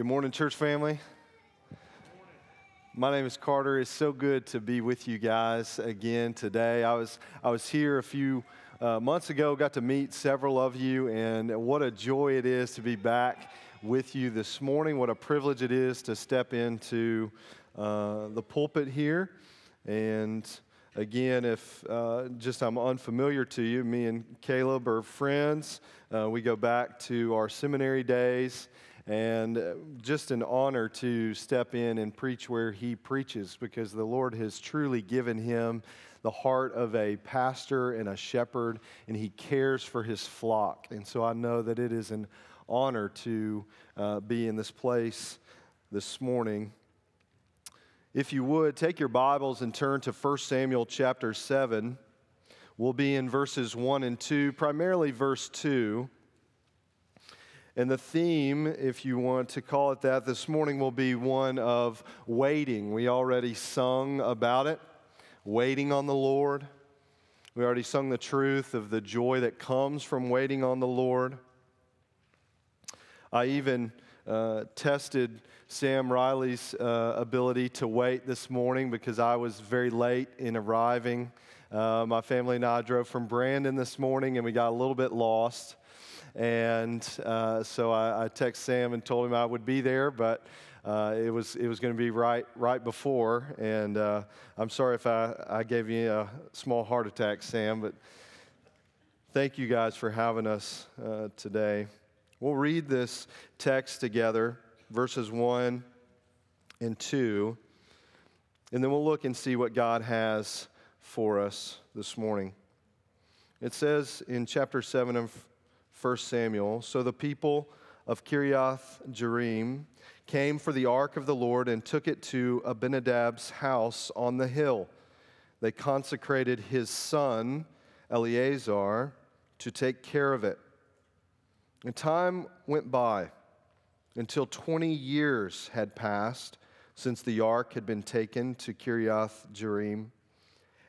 Good morning, church family. My name is Carter. It's so good to be with you guys again today. I was I was here a few uh, months ago, got to meet several of you, and what a joy it is to be back with you this morning. What a privilege it is to step into uh, the pulpit here. And again, if uh, just I'm unfamiliar to you, me and Caleb are friends. Uh, we go back to our seminary days and uh, just an honor to step in and preach where he preaches because the Lord has truly given him the heart of a pastor and a shepherd, and he cares for his flock. And so I know that it is an honor to uh, be in this place this morning. If you would, take your Bibles and turn to 1 Samuel chapter 7. We'll be in verses 1 and 2, primarily verse 2. And the theme, if you want to call it that, this morning will be one of waiting. We already sung about it, waiting on the Lord. We already sung the truth of the joy that comes from waiting on the Lord. I even uh, tested Sam Riley's uh, ability to wait this morning because I was very late in arriving. Uh, my family and I drove from Brandon this morning and we got a little bit lost. And uh, so I, I texted Sam and told him I would be there, but uh, it was it was going to be right right before. And uh, I'm sorry if I, I gave you a small heart attack, Sam, but thank you guys for having us uh, today. We'll read this text together, verses one and two, and then we'll look and see what God has for us this morning. It says in chapter 7 of 1 Samuel. So the people of Kiriath Jearim came for the ark of the Lord and took it to Abinadab's house on the hill. They consecrated his son, Eleazar, to take care of it. And time went by until 20 years had passed since the ark had been taken to Kiriath Jearim.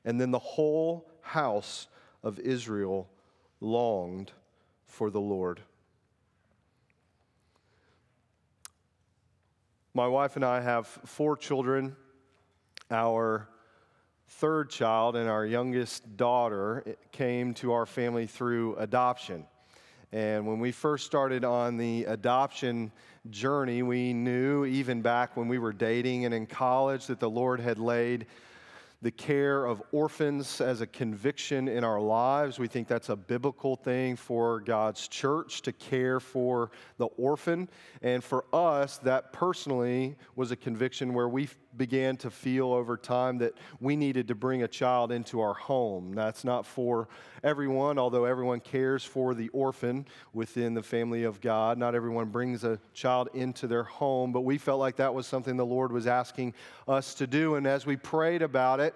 And then the whole house of Israel longed for the Lord. My wife and I have four children. Our third child and our youngest daughter came to our family through adoption. And when we first started on the adoption journey, we knew, even back when we were dating and in college, that the Lord had laid the care of orphans as a conviction in our lives. We think that's a biblical thing for God's church to care for the orphan. And for us, that personally was a conviction where we began to feel over time that we needed to bring a child into our home. That's not for everyone, although everyone cares for the orphan within the family of God. Not everyone brings a child into their home, but we felt like that was something the Lord was asking us to do. And as we prayed about it,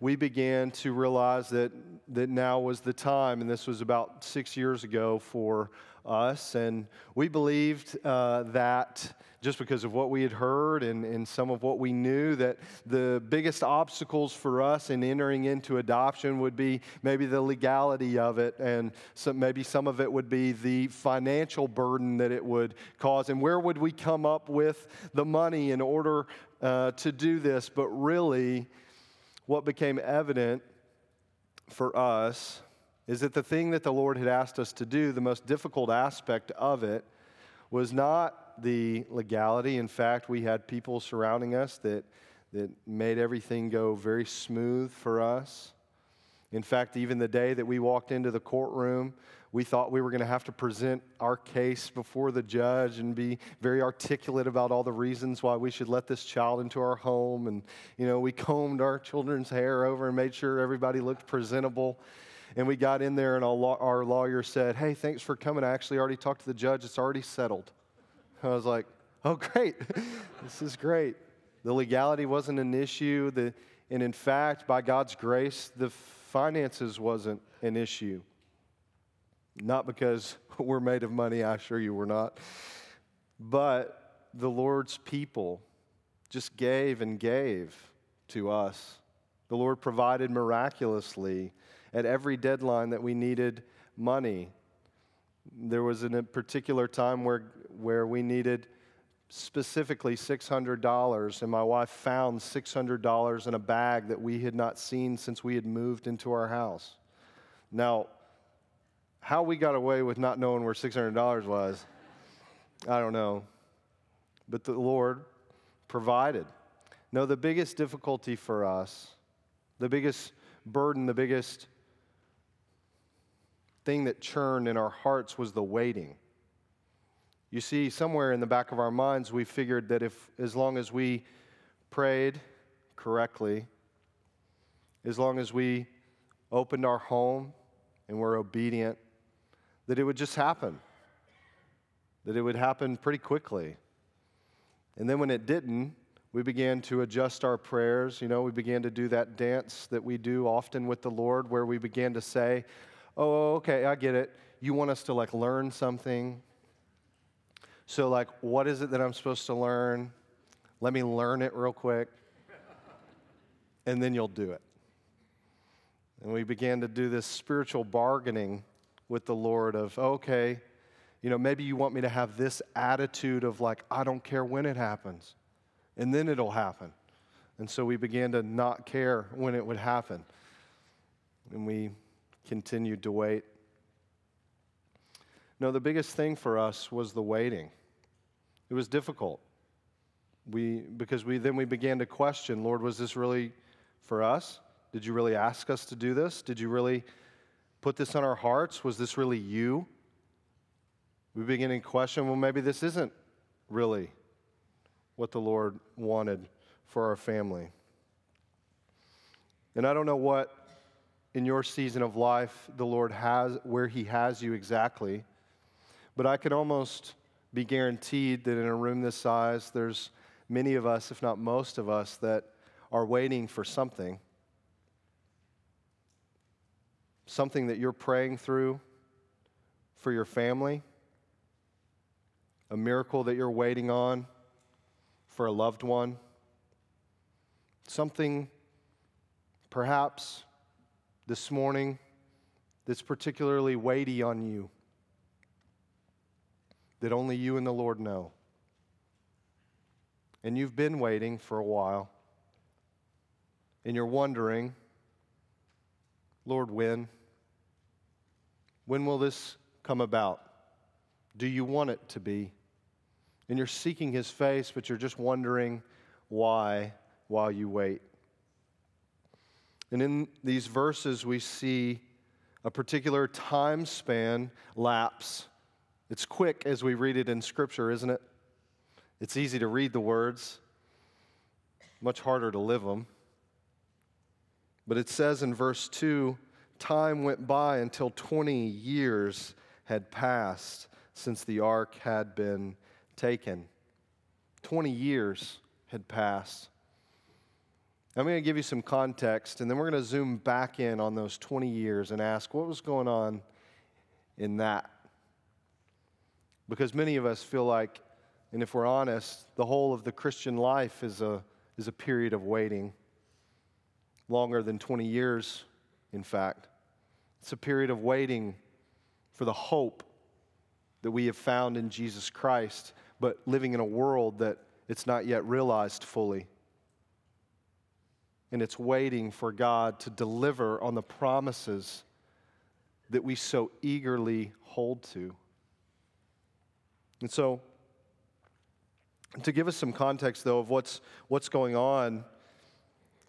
we began to realize that, that now was the time, and this was about six years ago for us. And we believed uh, that just because of what we had heard and, and some of what we knew, that the biggest obstacles for us in entering into adoption would be maybe the legality of it, and some, maybe some of it would be the financial burden that it would cause. And where would we come up with the money in order uh, to do this? But really, what became evident for us is that the thing that the Lord had asked us to do, the most difficult aspect of it, was not the legality. In fact, we had people surrounding us that, that made everything go very smooth for us. In fact, even the day that we walked into the courtroom, we thought we were going to have to present our case before the judge and be very articulate about all the reasons why we should let this child into our home. And, you know, we combed our children's hair over and made sure everybody looked presentable. And we got in there, and our lawyer said, Hey, thanks for coming. I actually already talked to the judge. It's already settled. I was like, oh, great. this is great. The legality wasn't an issue. The, and in fact, by God's grace, the finances wasn't an issue. Not because we're made of money, I assure you we're not. But the Lord's people just gave and gave to us. The Lord provided miraculously at every deadline that we needed money. There was a particular time where, where we needed specifically $600, and my wife found $600 in a bag that we had not seen since we had moved into our house. Now, how we got away with not knowing where $600 was, I don't know. But the Lord provided. No, the biggest difficulty for us, the biggest burden, the biggest thing that churned in our hearts was the waiting. You see, somewhere in the back of our minds, we figured that if, as long as we prayed correctly, as long as we opened our home and were obedient, that it would just happen, that it would happen pretty quickly. And then when it didn't, we began to adjust our prayers. You know, we began to do that dance that we do often with the Lord where we began to say, Oh, oh, okay, I get it. You want us to like learn something. So, like, what is it that I'm supposed to learn? Let me learn it real quick. And then you'll do it. And we began to do this spiritual bargaining with the Lord of, oh, okay, you know, maybe you want me to have this attitude of like, I don't care when it happens, and then it'll happen. And so we began to not care when it would happen. And we continued to wait. No, the biggest thing for us was the waiting. It was difficult. We, because we, then we began to question Lord, was this really for us? Did you really ask us to do this? Did you really put this on our hearts? Was this really you? We begin to question well, maybe this isn't really what the Lord wanted for our family. And I don't know what in your season of life the Lord has, where He has you exactly, but I can almost be guaranteed that in a room this size, there's many of us, if not most of us, that are waiting for something. Something that you're praying through for your family, a miracle that you're waiting on for a loved one, something perhaps this morning that's particularly weighty on you that only you and the Lord know. And you've been waiting for a while, and you're wondering, Lord, when? When will this come about? Do you want it to be? And you're seeking his face, but you're just wondering why while you wait. And in these verses, we see a particular time span lapse. It's quick as we read it in Scripture, isn't it? It's easy to read the words, much harder to live them. But it says in verse 2 time went by until 20 years had passed since the ark had been taken. 20 years had passed. I'm going to give you some context, and then we're going to zoom back in on those 20 years and ask what was going on in that. Because many of us feel like, and if we're honest, the whole of the Christian life is a, is a period of waiting, longer than 20 years in fact. It's a period of waiting for the hope that we have found in Jesus Christ, but living in a world that it's not yet realized fully. And it's waiting for God to deliver on the promises that we so eagerly hold to. And so, to give us some context, though, of what's, what's going on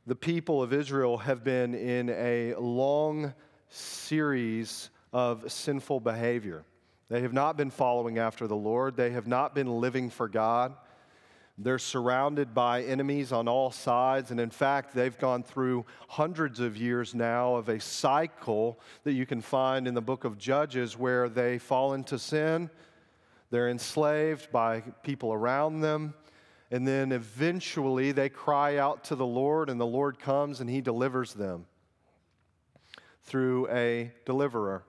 the people of Israel have been in a long series of sinful behavior. They have not been following after the Lord, they have not been living for God. They're surrounded by enemies on all sides. And in fact, they've gone through hundreds of years now of a cycle that you can find in the book of Judges where they fall into sin. They're enslaved by people around them. And then eventually they cry out to the Lord, and the Lord comes and he delivers them through a deliverer,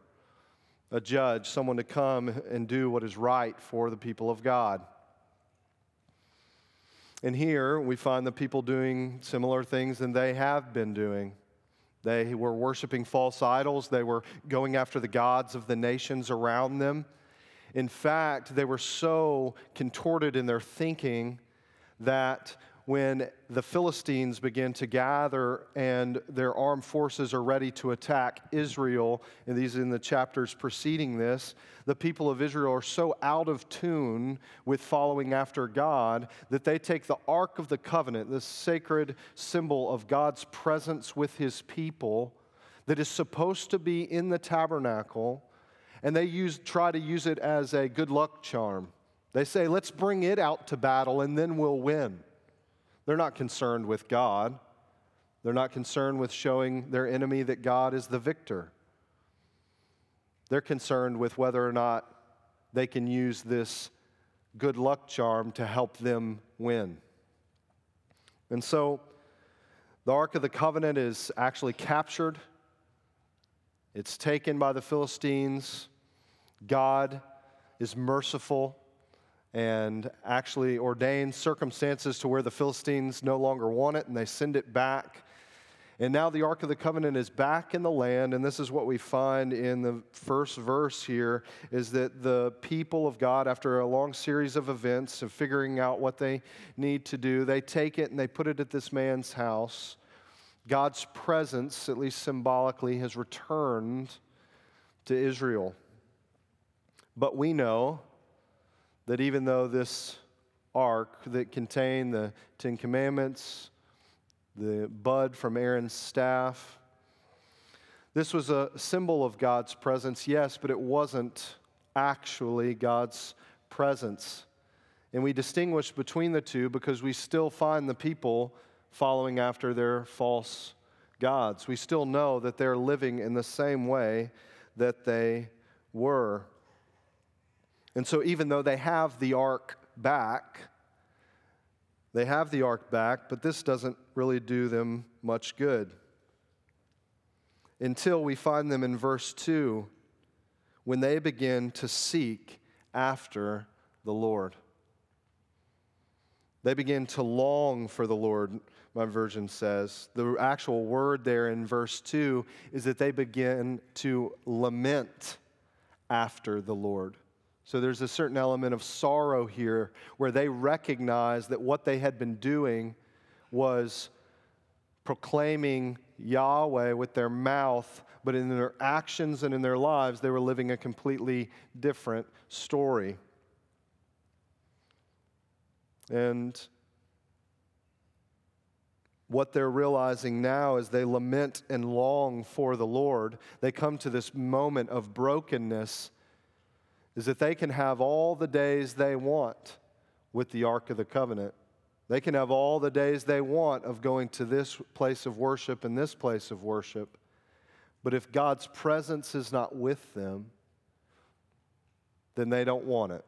a judge, someone to come and do what is right for the people of God. And here we find the people doing similar things than they have been doing. They were worshiping false idols, they were going after the gods of the nations around them. In fact, they were so contorted in their thinking that when the Philistines begin to gather and their armed forces are ready to attack Israel, and these in the chapters preceding this, the people of Israel are so out of tune with following after God that they take the Ark of the Covenant, this sacred symbol of God's presence with his people that is supposed to be in the tabernacle, and they use, try to use it as a good luck charm. They say, let's bring it out to battle and then we'll win. They're not concerned with God. They're not concerned with showing their enemy that God is the victor. They're concerned with whether or not they can use this good luck charm to help them win. And so the Ark of the Covenant is actually captured, it's taken by the Philistines. God is merciful and actually ordains circumstances to where the Philistines no longer want it and they send it back. And now the Ark of the Covenant is back in the land, and this is what we find in the first verse here is that the people of God, after a long series of events of figuring out what they need to do, they take it and they put it at this man's house. God's presence, at least symbolically, has returned to Israel. But we know that even though this ark that contained the Ten Commandments, the bud from Aaron's staff, this was a symbol of God's presence, yes, but it wasn't actually God's presence. And we distinguish between the two because we still find the people following after their false gods. We still know that they're living in the same way that they were. And so, even though they have the ark back, they have the ark back, but this doesn't really do them much good. Until we find them in verse 2 when they begin to seek after the Lord. They begin to long for the Lord, my version says. The actual word there in verse 2 is that they begin to lament after the Lord. So there's a certain element of sorrow here where they recognize that what they had been doing was proclaiming Yahweh with their mouth, but in their actions and in their lives, they were living a completely different story. And what they're realizing now is they lament and long for the Lord, they come to this moment of brokenness is that they can have all the days they want with the Ark of the Covenant. They can have all the days they want of going to this place of worship and this place of worship. But if God's presence is not with them, then they don't want it.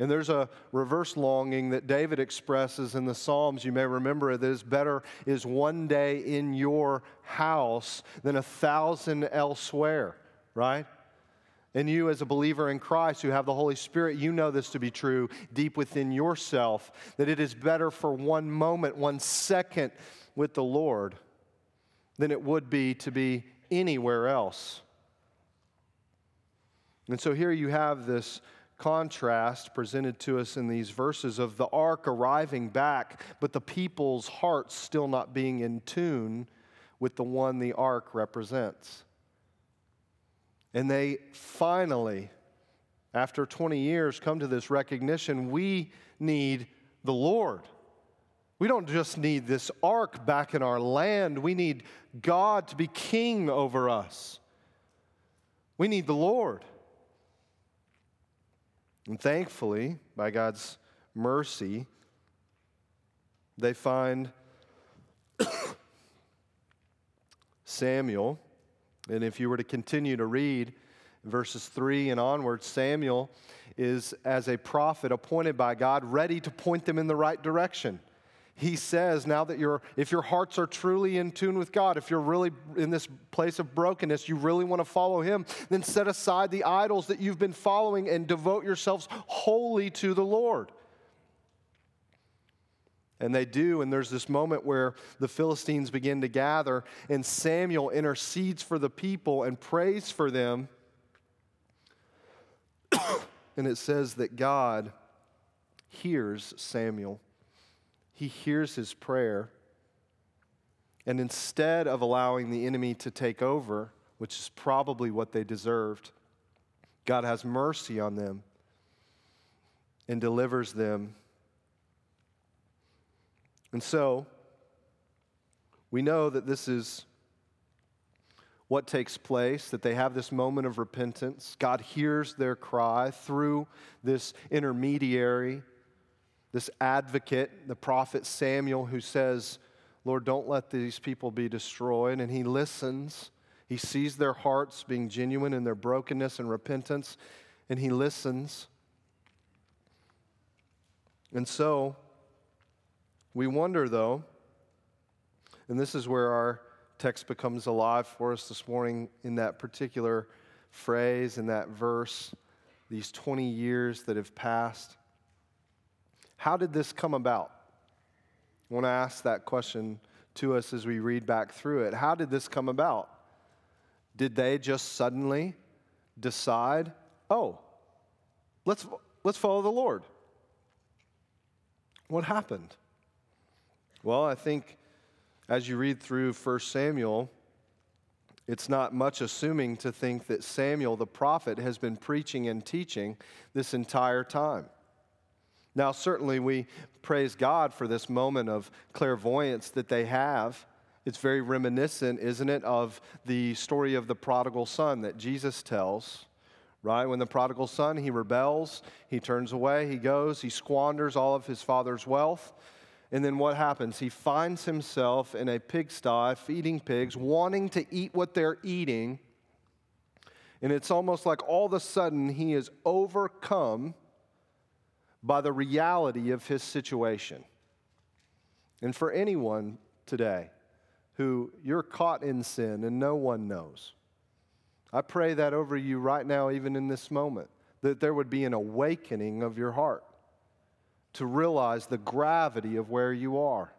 And there's a reverse longing that David expresses in the Psalms. You may remember it is better is one day in your house than a thousand elsewhere, right? And you, as a believer in Christ who have the Holy Spirit, you know this to be true deep within yourself that it is better for one moment, one second with the Lord than it would be to be anywhere else. And so here you have this contrast presented to us in these verses of the ark arriving back, but the people's hearts still not being in tune with the one the ark represents. And they finally, after 20 years, come to this recognition we need the Lord. We don't just need this ark back in our land, we need God to be king over us. We need the Lord. And thankfully, by God's mercy, they find Samuel and if you were to continue to read verses 3 and onward, Samuel is, as a prophet appointed by God, ready to point them in the right direction. He says, now that you're, if your hearts are truly in tune with God, if you're really in this place of brokenness, you really want to follow Him, then set aside the idols that you've been following and devote yourselves wholly to the Lord. And they do, and there's this moment where the Philistines begin to gather, and Samuel intercedes for the people and prays for them. and it says that God hears Samuel. He hears his prayer. And instead of allowing the enemy to take over, which is probably what they deserved, God has mercy on them and delivers them. And so, we know that this is what takes place, that they have this moment of repentance. God hears their cry through this intermediary, this advocate, the prophet Samuel, who says, Lord, don't let these people be destroyed. And he listens. He sees their hearts being genuine in their brokenness and repentance, and he listens. And so, we wonder, though, and this is where our text becomes alive for us this morning in that particular phrase, in that verse, these 20 years that have passed. How did this come about? I want to ask that question to us as we read back through it. How did this come about? Did they just suddenly decide, oh, let's, let's follow the Lord? What happened? Well, I think as you read through 1 Samuel, it's not much assuming to think that Samuel the prophet has been preaching and teaching this entire time. Now, certainly, we praise God for this moment of clairvoyance that they have. It's very reminiscent, isn't it, of the story of the prodigal son that Jesus tells, right? When the prodigal son, he rebels, he turns away, he goes, he squanders all of his father's wealth. And then what happens? He finds himself in a pigsty feeding pigs, wanting to eat what they're eating. And it's almost like all of a sudden he is overcome by the reality of his situation. And for anyone today who you're caught in sin and no one knows, I pray that over you right now, even in this moment, that there would be an awakening of your heart to realize the gravity of where you are.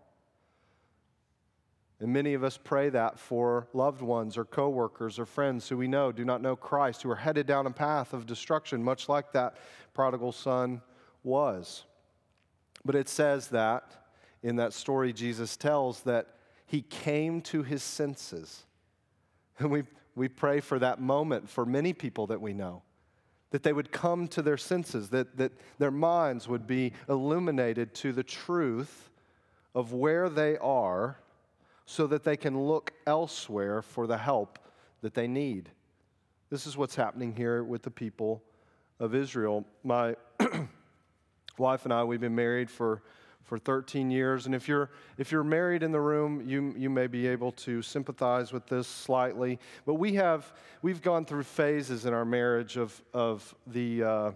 And many of us pray that for loved ones or coworkers or friends who we know do not know Christ, who are headed down a path of destruction, much like that prodigal son was. But it says that in that story Jesus tells that he came to his senses. And we, we pray for that moment for many people that we know that they would come to their senses, that, that their minds would be illuminated to the truth of where they are so that they can look elsewhere for the help that they need. This is what's happening here with the people of Israel. My wife and I, we've been married for for 13 years. And if you're, if you're married in the room, you, you may be able to sympathize with this slightly. But we have, we've gone through phases in our marriage of, of the, uh,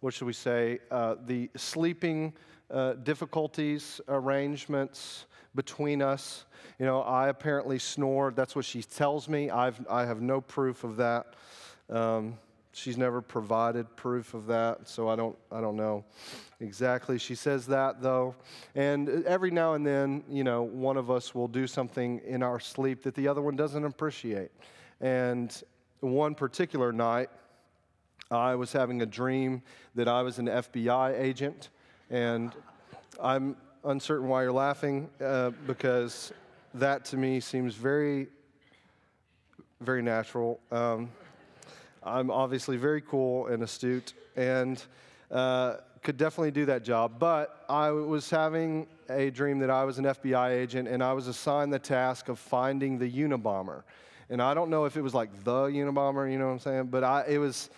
what should we say, uh, the sleeping uh, difficulties, arrangements between us. You know, I apparently snored. That's what she tells me. I've, I have no proof of that. Um, She's never provided proof of that, so I don't, I don't know exactly. She says that though. And every now and then, you know, one of us will do something in our sleep that the other one doesn't appreciate. And one particular night, I was having a dream that I was an FBI agent. And I'm uncertain why you're laughing uh, because that to me seems very, very natural. Um, I'm obviously very cool and astute and uh, could definitely do that job. But I was having a dream that I was an FBI agent and I was assigned the task of finding the Unabomber. And I don't know if it was like the Unabomber, you know what I'm saying? But I, it was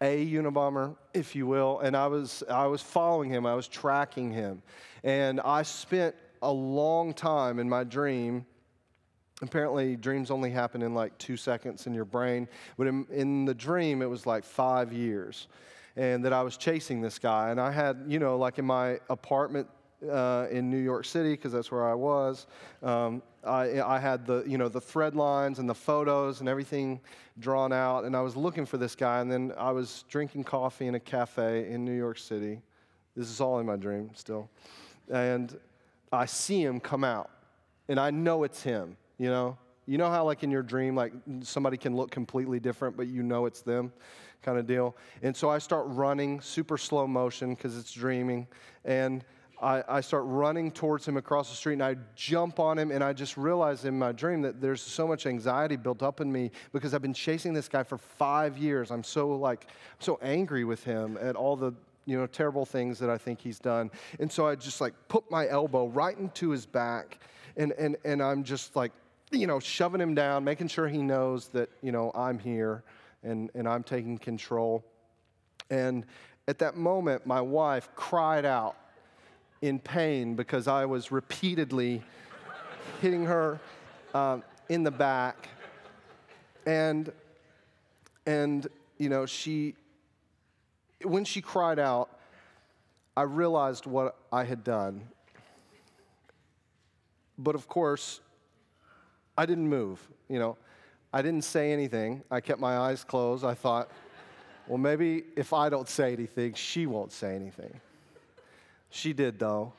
a Unabomber, if you will. And I was, I was following him, I was tracking him. And I spent a long time in my dream Apparently, dreams only happen in like two seconds in your brain. But in, in, the dream, it was like five years. And that I was chasing this guy. And I had, you know, like in my apartment uh, in New York City, because that's where I was, um, I, I, had the, you know, the thread lines and the photos and everything drawn out. And I was looking for this guy. And then I was drinking coffee in a cafe in New York City. This is all in my dream still. And I see him come out. And I know it's him you know? You know how, like, in your dream, like, somebody can look completely different, but you know it's them? kind of deal. And so I start running super slow motion because it's dreaming. And I, I, start running towards him across the street and I jump on him and I just realize in my dream that there's so much anxiety built up in me because I've been chasing this guy for five years. I'm so like, I'm so angry with him at all the you know terrible things that I think he's done. And so I just like put my elbow right into his back and and and I'm just like, you know, shoving him down, making sure he knows that, you know, I'm here and, and I'm taking control. And at that moment, my wife cried out in pain because I was repeatedly hitting her um, in the back. And, and, you know, she, when she cried out, I realized what I had done. But of course, I didn't move, you know. I didn't say anything. I kept my eyes closed. I thought, well, maybe if I don't say anything, she won't say anything. She did, though.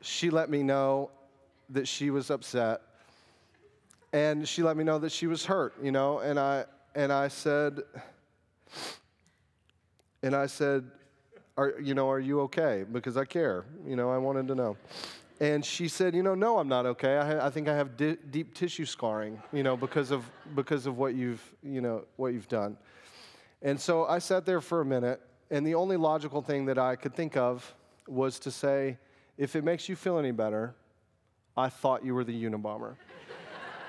She let me know that she was upset. And she let me know that she was hurt, you know, and I and I said and I said, are, you know, are you okay? Because I care. You know, I wanted to know. And she said, you know, no, I'm not okay. I, I think I have di- deep tissue scarring, you know, because of because of what you've, you know, what you've done. And so I sat there for a minute and the only logical thing that I could think of was to say, if it makes you feel any better, I thought you were the Unabomber.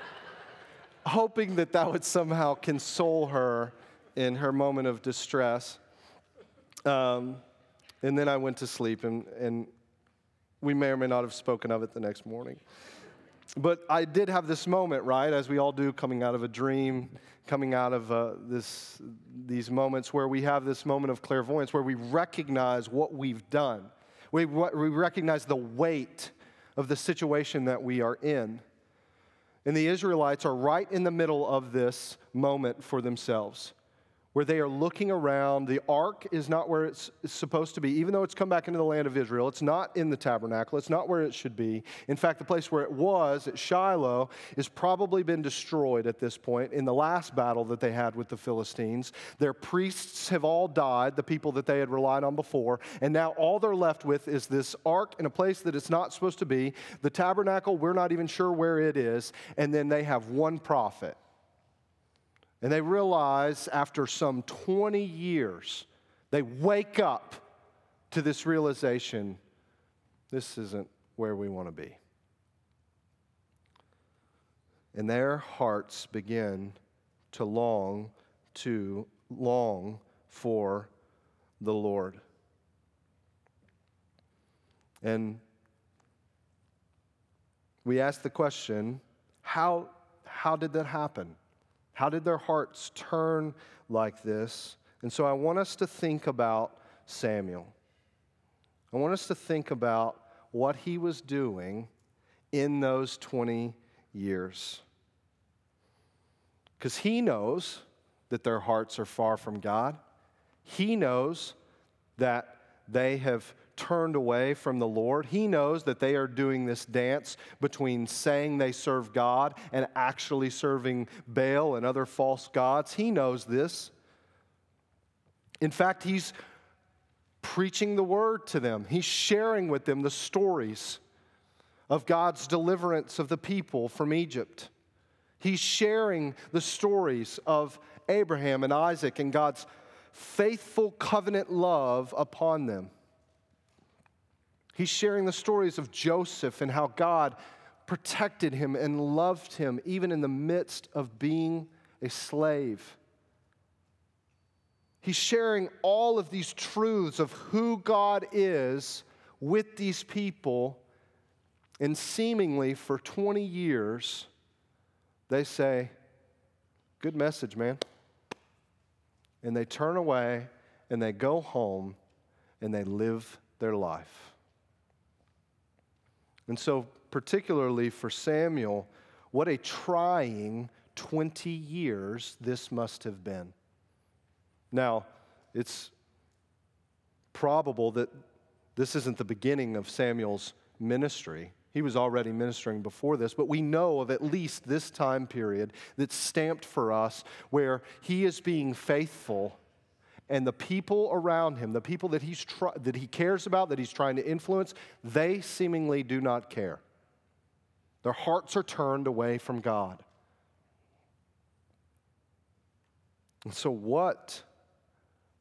Hoping that that would somehow console her in her moment of distress. Um, and then I went to sleep, and, and we may or may not have spoken of it the next morning. But I did have this moment, right, as we all do, coming out of a dream, coming out of uh, this, these moments where we have this moment of clairvoyance, where we recognize what we've done. We, we recognize the weight of the situation that we are in. And the Israelites are right in the middle of this moment for themselves where they are looking around. The ark is not where it's supposed to be, even though it's come back into the land of Israel. It's not in the tabernacle, it's not where it should be. In fact, the place where it was at Shiloh has probably been destroyed at this point in the last battle that they had with the Philistines. Their priests have all died, the people that they had relied on before, and now all they're left with is this ark in a place that it's not supposed to be. The tabernacle, we're not even sure where it is, and then they have one prophet and they realize after some 20 years, they wake up to this realization this isn't where we want to be. And their hearts begin to long to long for the Lord. And we ask the question how, how did that happen? How did their hearts turn like this? And so I want us to think about Samuel. I want us to think about what he was doing in those 20 years. Because he knows that their hearts are far from God. He knows that they have turned away from the Lord. He knows that they are doing this dance between saying they serve God and actually serving Baal and other false gods. He knows this. In fact, he's preaching the word to them, he's sharing with them the stories of God's deliverance of the people from Egypt. He's sharing the stories of Abraham and Isaac and God's faithful covenant love upon them. He's sharing the stories of Joseph and how God protected him and loved him even in the midst of being a slave. He's sharing all of these truths of who God is with these people, and seemingly for 20 years, they say, Good message, man. And they turn away and they go home and they live their life. And so, particularly for Samuel, what a trying 20 years this must have been. Now, it's probable that this isn't the beginning of Samuel's ministry. He was already ministering before this, but we know of at least this time period that's stamped for us where he is being faithful and the people around him, the people that, he's try, that he cares about, that he's trying to influence, they seemingly do not care. Their hearts are turned away from God. And so, what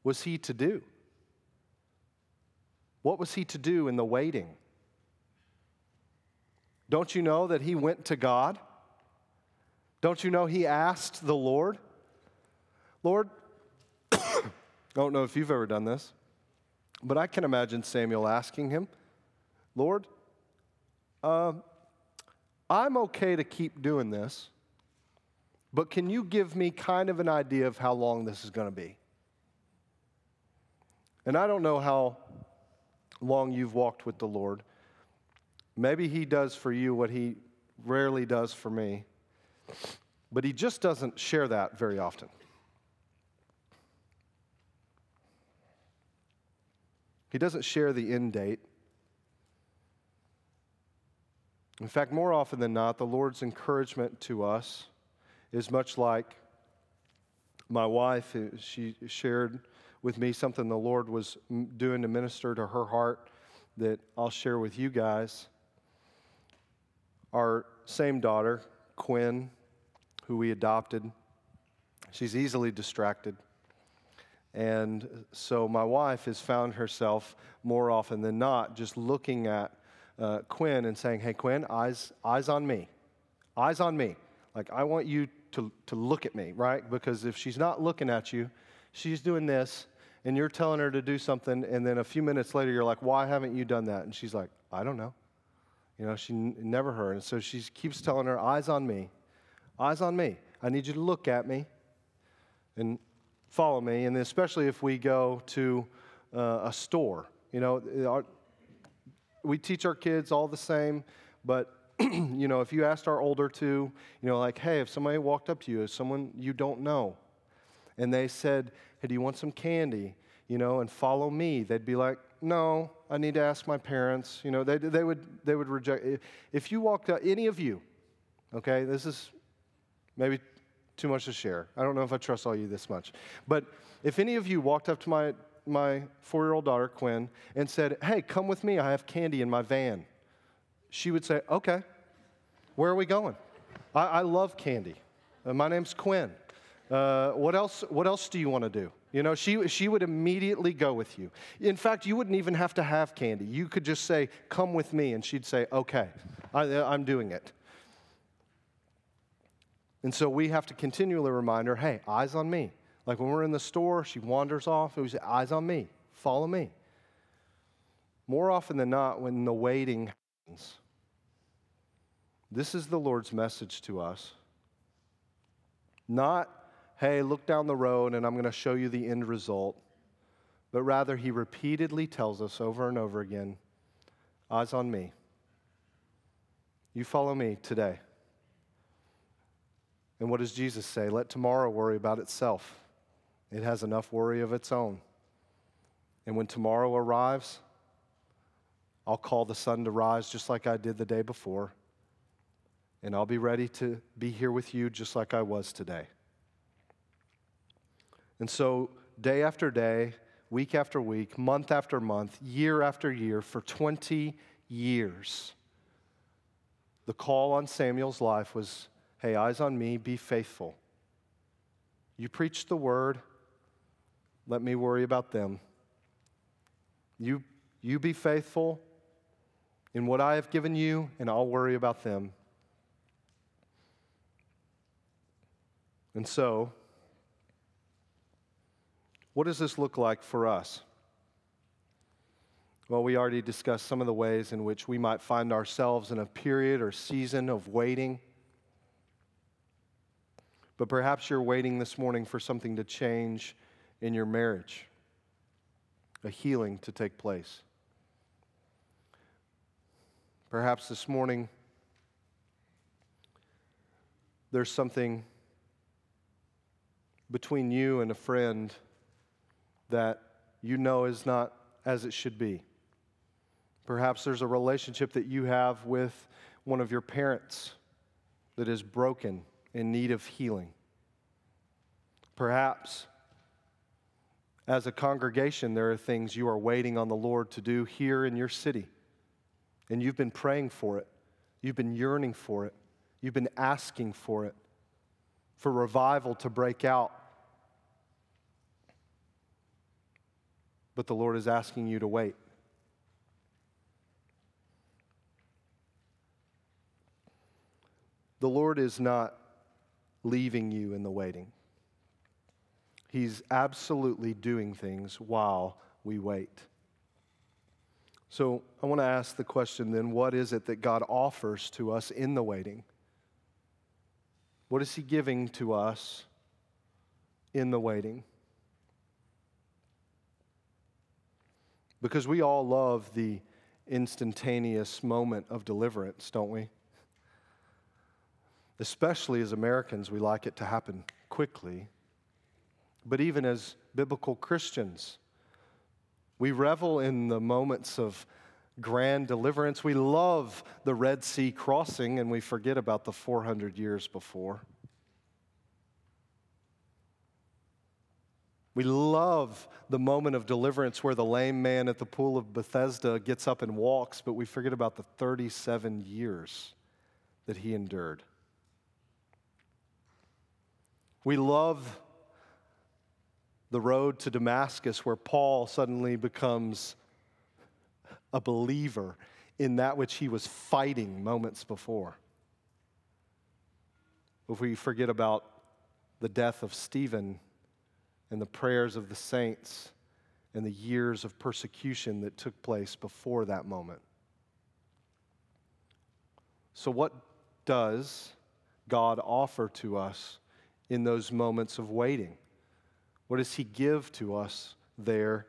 was he to do? What was he to do in the waiting? Don't you know that he went to God? Don't you know he asked the Lord? Lord, I don't know if you've ever done this, but I can imagine Samuel asking him, Lord, uh, I'm okay to keep doing this, but can you give me kind of an idea of how long this is going to be? And I don't know how long you've walked with the Lord. Maybe He does for you what He rarely does for me, but He just doesn't share that very often. He doesn't share the end date. In fact, more often than not, the Lord's encouragement to us is much like my wife. She shared with me something the Lord was doing to minister to her heart that I'll share with you guys. Our same daughter, Quinn, who we adopted, she's easily distracted. And so my wife has found herself more often than not just looking at uh, Quinn and saying, Hey, Quinn, eyes, eyes on me. Eyes on me. Like, I want you to, to look at me, right? Because if she's not looking at you, she's doing this, and you're telling her to do something, and then a few minutes later, you're like, Why haven't you done that? And she's like, I don't know. You know, she n- never heard. And so she keeps telling her, Eyes on me. Eyes on me. I need you to look at me and follow me. And especially if we go to uh, a store. You know, our, we teach our kids all the same, but you know, if you asked our older two, you know, like, hey, if somebody walked up to you, as someone you don't know, and they said, hey, do you want some candy? You know, and follow me, they'd be like, no, I need to ask my parents. You know, they, they, would, they would reject. If you walked up, any of you, okay, this is maybe too much to share. I don't know if I trust all you this much. But if any of you walked up to my my four year old daughter, Quinn, and said, Hey, come with me. I have candy in my van. She would say, Okay, where are we going? I, I love candy. Uh, my name's Quinn. Uh, what, else, what else do you want to do? You know, she, she would immediately go with you. In fact, you wouldn't even have to have candy. You could just say, Come with me, and she'd say, Okay, I, I'm doing it. And so we have to continually remind her, Hey, eyes on me. Like when we're in the store, she wanders off, and we say, eyes on me, follow me. More often than not, when the waiting happens, this is the Lord's message to us. Not, hey, look down the road and I'm going to show you the end result, but rather, He repeatedly tells us over and over again eyes on me. You follow me today. And what does Jesus say? Let tomorrow worry about itself. It has enough worry of its own. And when tomorrow arrives, I'll call the sun to rise just like I did the day before. And I'll be ready to be here with you just like I was today. And so, day after day, week after week, month after month, year after year, for 20 years, the call on Samuel's life was hey, eyes on me, be faithful. You preach the word, let me worry about them. You, you be faithful in what I have given you, and I'll worry about them. And so, what does this look like for us? Well, we already discussed some of the ways in which we might find ourselves in a period or season of waiting. But perhaps you're waiting this morning for something to change in your marriage, a healing to take place. Perhaps this morning there's something between you and a friend that you know is not as it should be. Perhaps there's a relationship that you have with one of your parents that is broken, in need of healing. Perhaps as a congregation, there are things you are waiting on the Lord to do here in your city, and you've been praying for it, you've been yearning for it, you've been asking for it, for revival to break out. But the Lord is asking you to wait. The Lord is not leaving you in the waiting. He's absolutely doing things while we wait. So I want to ask the question then what is it that God offers to us in the waiting? What is He giving to us in the waiting? Because we all love the instantaneous moment of deliverance, don't we? Especially as Americans, we like it to happen quickly. But even as biblical Christians, we revel in the moments of grand deliverance. We love the Red Sea crossing, and we forget about the 400 years before. We love the moment of deliverance where the lame man at the pool of Bethesda gets up and walks, but we forget about the 37 years that he endured. We love the road to Damascus where Paul suddenly becomes a believer in that which he was fighting moments before. If we forget about the death of Stephen and the prayers of the saints and the years of persecution that took place before that moment. So, what does God offer to us in those moments of waiting? What does He give to us there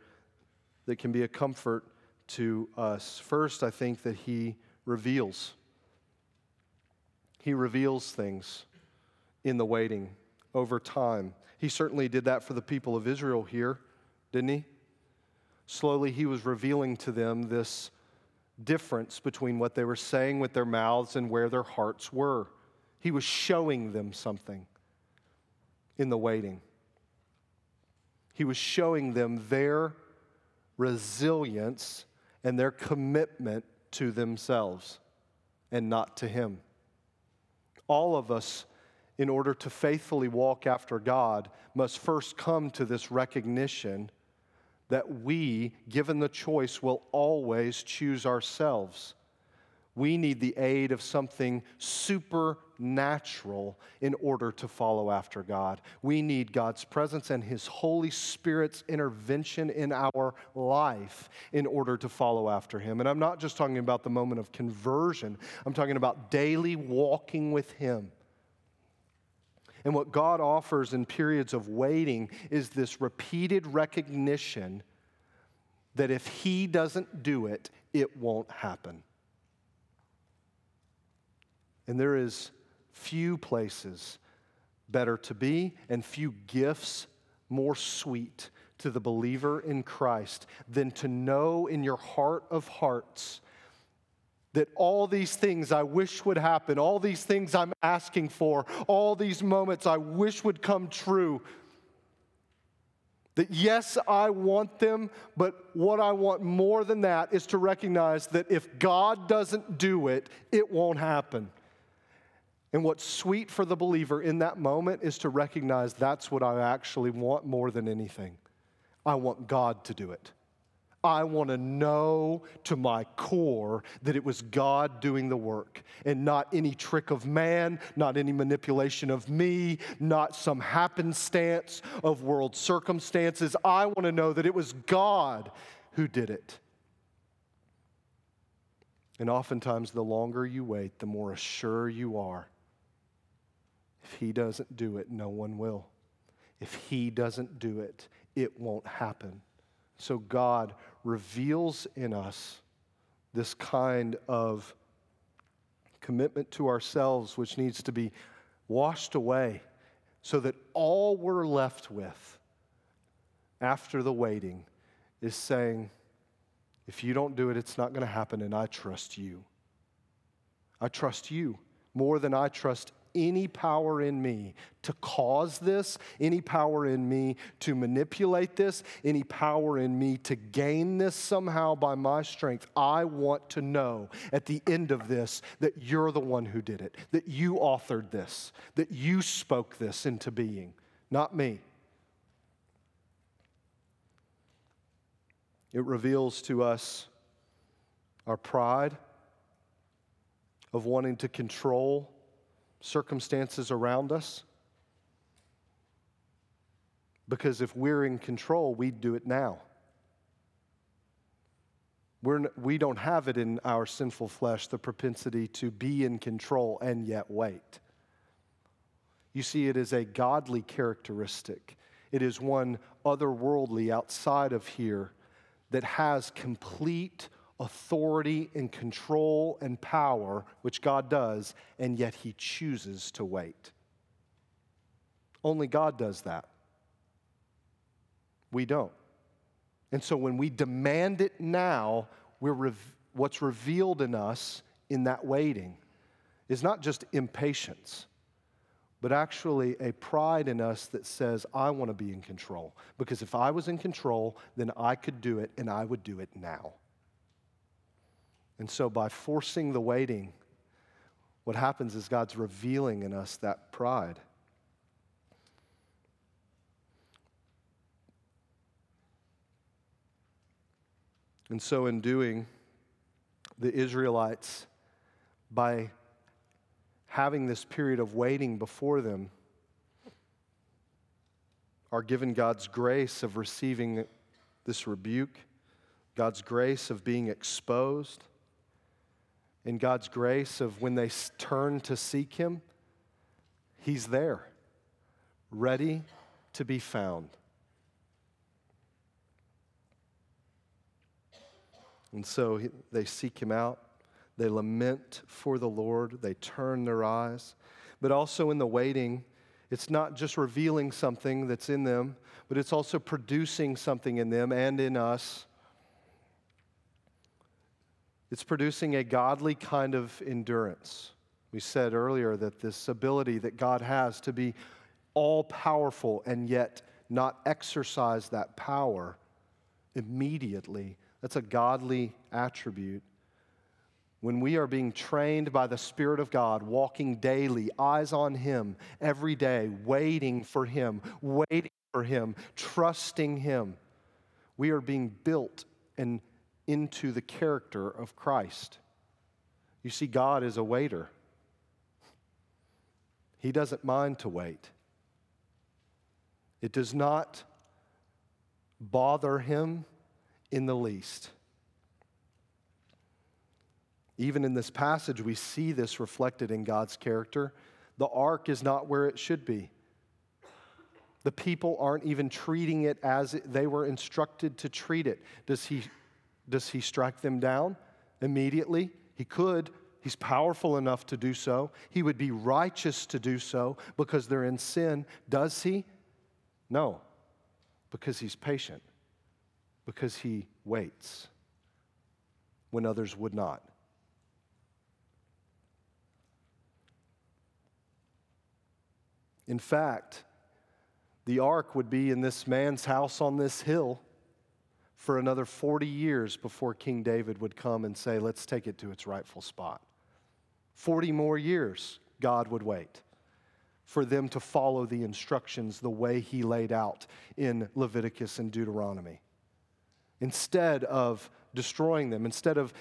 that can be a comfort to us? First, I think that He reveals. He reveals things in the waiting over time. He certainly did that for the people of Israel here, didn't he? Slowly, he was revealing to them this difference between what they were saying with their mouths and where their hearts were. He was showing them something in the waiting. He was showing them their resilience and their commitment to themselves and not to Him. All of us, in order to faithfully walk after God, must first come to this recognition that we, given the choice, will always choose ourselves. We need the aid of something supernatural in order to follow after God. We need God's presence and His Holy Spirit's intervention in our life in order to follow after Him. And I'm not just talking about the moment of conversion, I'm talking about daily walking with Him. And what God offers in periods of waiting is this repeated recognition that if He doesn't do it, it won't happen. And there is few places better to be and few gifts more sweet to the believer in Christ than to know in your heart of hearts that all these things I wish would happen, all these things I'm asking for, all these moments I wish would come true. That yes, I want them, but what I want more than that is to recognize that if God doesn't do it, it won't happen. And what's sweet for the believer in that moment is to recognize that's what I actually want more than anything. I want God to do it. I want to know to my core that it was God doing the work and not any trick of man, not any manipulation of me, not some happenstance of world circumstances. I want to know that it was God who did it. And oftentimes, the longer you wait, the more assured you are if He doesn't do it, no one will. If He doesn't do it, it won't happen. So God reveals in us this kind of commitment to ourselves, which needs to be washed away, so that all we're left with after the waiting is saying, If you don't do it, it's not going to happen, and I trust you. I trust you more than I trust any power in me to cause this, any power in me to manipulate this, any power in me to gain this somehow by my strength. I want to know at the end of this that you're the one who did it, that you authored this, that you spoke this into being, not me. It reveals to us our pride of wanting to control circumstances around us. Because if we're in control, we'd do it now. We're, we don't have it in our sinful flesh, the propensity to be in control and yet wait. You see, it is a godly characteristic. It is one otherworldly outside of here that has complete authority and control and power, which God does, and yet he chooses to wait. Only God does that. We don't. And so when we demand it now, we're rev- what's revealed in us in that waiting is not just impatience, but actually a pride in us that says, I want to be in control. Because if I was in control, then I could do it and I would do it now. And so, by forcing the waiting, what happens is God's revealing in us that pride. And so, in doing, the Israelites, by having this period of waiting before them, are given God's grace of receiving this rebuke, God's grace of being exposed, in God's grace of when they turn to seek Him, He's there, ready to be found. And so they seek Him out. They lament for the Lord. They turn their eyes. But also in the waiting, it's not just revealing something that's in them, but it's also producing something in them and in us it's producing a godly kind of endurance. We said earlier that this ability that God has to be all powerful and yet not exercise that power immediately, that's a godly attribute. When we are being trained by the Spirit of God, walking daily, eyes on Him every day, waiting for Him, waiting for Him, trusting Him, we are being built and into the character of Christ. You see, God is a waiter. He doesn't mind to wait. It does not bother him in the least. Even in this passage, we see this reflected in God's character. The ark is not where it should be. The people aren't even treating it as they were instructed to treat it. Does he does he strike them down immediately? He could. He's powerful enough to do so. He would be righteous to do so because they're in sin. Does he? No, because he's patient, because he waits when others would not. In fact, the ark would be in this man's house on this hill for another 40 years before King David would come and say, let's take it to its rightful spot. 40 more years, God would wait for them to follow the instructions the way he laid out in Leviticus and Deuteronomy. Instead of destroying them, instead of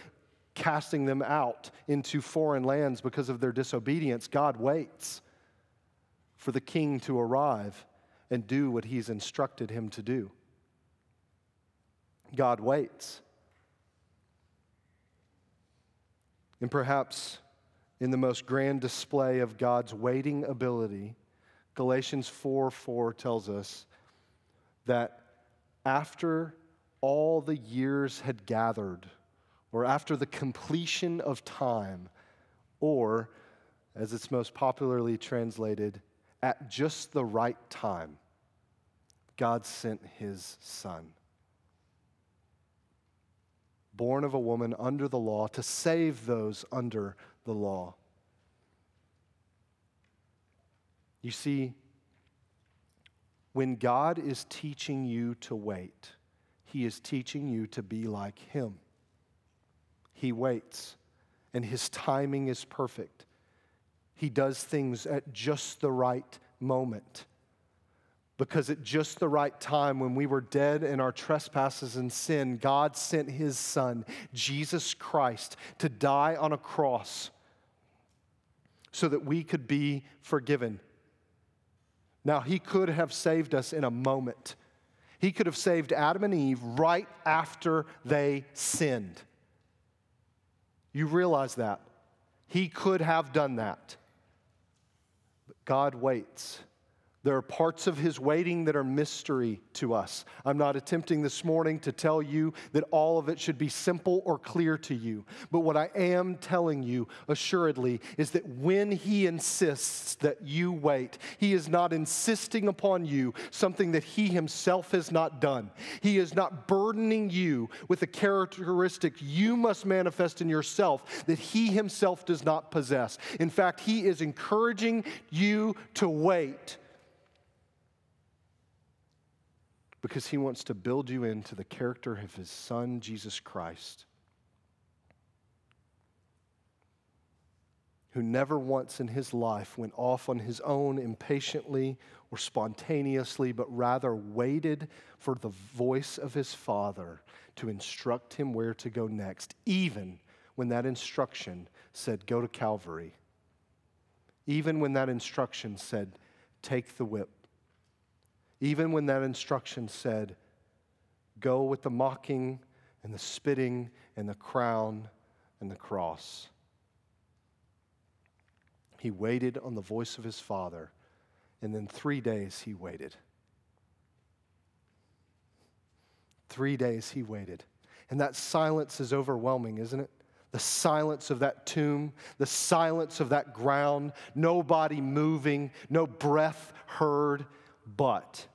casting them out into foreign lands because of their disobedience, God waits for the king to arrive and do what he's instructed him to do. God waits. And perhaps in the most grand display of God's waiting ability, Galatians 4 4 tells us that after all the years had gathered, or after the completion of time, or as it's most popularly translated, at just the right time, God sent his son. Born of a woman under the law to save those under the law. You see, when God is teaching you to wait, He is teaching you to be like Him. He waits, and His timing is perfect. He does things at just the right moment. Because at just the right time, when we were dead in our trespasses and sin, God sent His Son, Jesus Christ, to die on a cross so that we could be forgiven now, he could have saved us in a moment. He could have saved Adam and Eve right after they sinned. You realize that. He could have done that. But God waits there are parts of his waiting that are mystery to us. I'm not attempting this morning to tell you that all of it should be simple or clear to you. But what I am telling you assuredly is that when he insists that you wait, he is not insisting upon you something that he himself has not done. He is not burdening you with a characteristic you must manifest in yourself that he himself does not possess. In fact, he is encouraging you to wait because he wants to build you into the character of his son, Jesus Christ, who never once in his life went off on his own impatiently or spontaneously, but rather waited for the voice of his Father to instruct him where to go next, even when that instruction said, Go to Calvary. Even when that instruction said, Take the whip even when that instruction said, Go with the mocking and the spitting and the crown and the cross. He waited on the voice of his father, and then three days he waited. Three days he waited. And that silence is overwhelming, isn't it? The silence of that tomb, the silence of that ground, nobody moving, no breath heard, but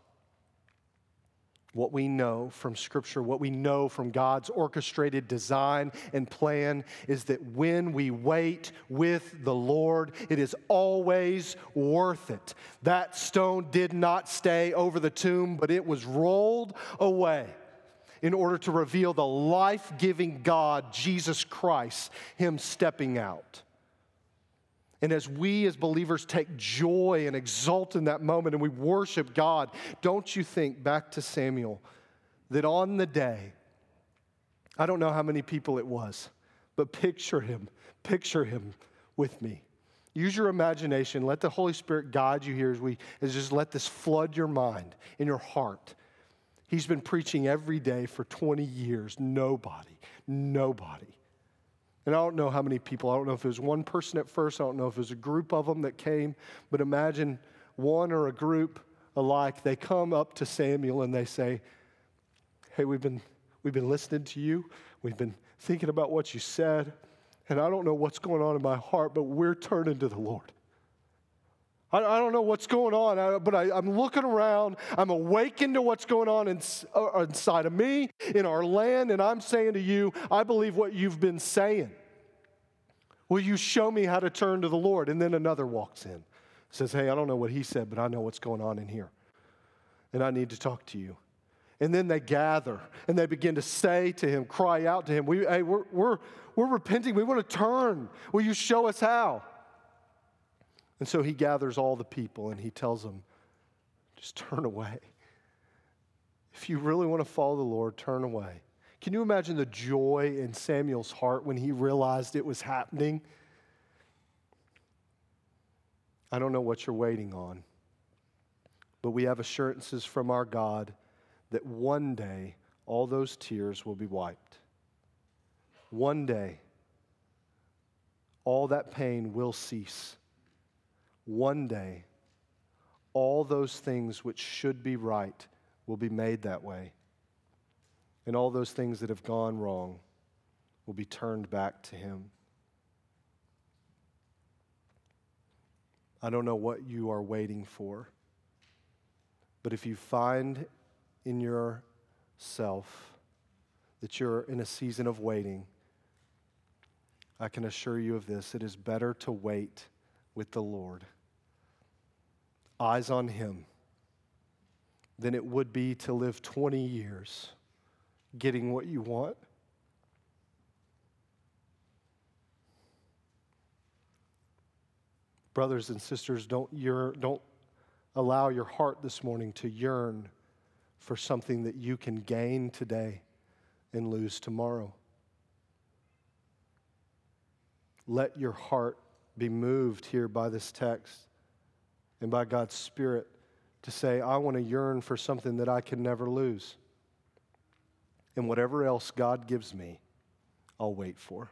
what we know from Scripture, what we know from God's orchestrated design and plan is that when we wait with the Lord, it is always worth it. That stone did not stay over the tomb, but it was rolled away in order to reveal the life giving God, Jesus Christ, Him stepping out. And as we as believers take joy and exult in that moment and we worship God, don't you think back to Samuel that on the day, I don't know how many people it was, but picture him, picture him with me. Use your imagination. Let the Holy Spirit guide you here as we as just let this flood your mind and your heart. He's been preaching every day for 20 years. Nobody, nobody and I don't know how many people, I don't know if it was one person at first, I don't know if it was a group of them that came, but imagine one or a group alike, they come up to Samuel and they say, Hey, we've been, we've been listening to you, we've been thinking about what you said, and I don't know what's going on in my heart, but we're turning to the Lord. I, I don't know what's going on, but I, am looking around. I'm awakened to what's going on in, uh, inside of me, in our land, and I'm saying to you, I believe what you've been saying. Will you show me how to turn to the Lord? And then another walks in, says, Hey, I don't know what he said, but I know what's going on in here. And I need to talk to you. And then they gather and they begin to say to him, cry out to him, we, Hey, we're, we're, we're repenting. We want to turn. Will you show us how? And so he gathers all the people and he tells them, just turn away. If you really want to follow the Lord, turn away. Can you imagine the joy in Samuel's heart when he realized it was happening? I don't know what you're waiting on, but we have assurances from our God that one day all those tears will be wiped. One day, all that pain will cease one day, all those things which should be right will be made that way. And all those things that have gone wrong will be turned back to Him. I don't know what you are waiting for, but if you find in yourself that you're in a season of waiting, I can assure you of this it is better to wait with the Lord, eyes on Him, than it would be to live 20 years getting what you want. Brothers and sisters, don't, yearn, don't allow your heart this morning to yearn for something that you can gain today and lose tomorrow. Let your heart be moved here by this text and by God's Spirit to say, I want to yearn for something that I can never lose. And whatever else God gives me, I'll wait for.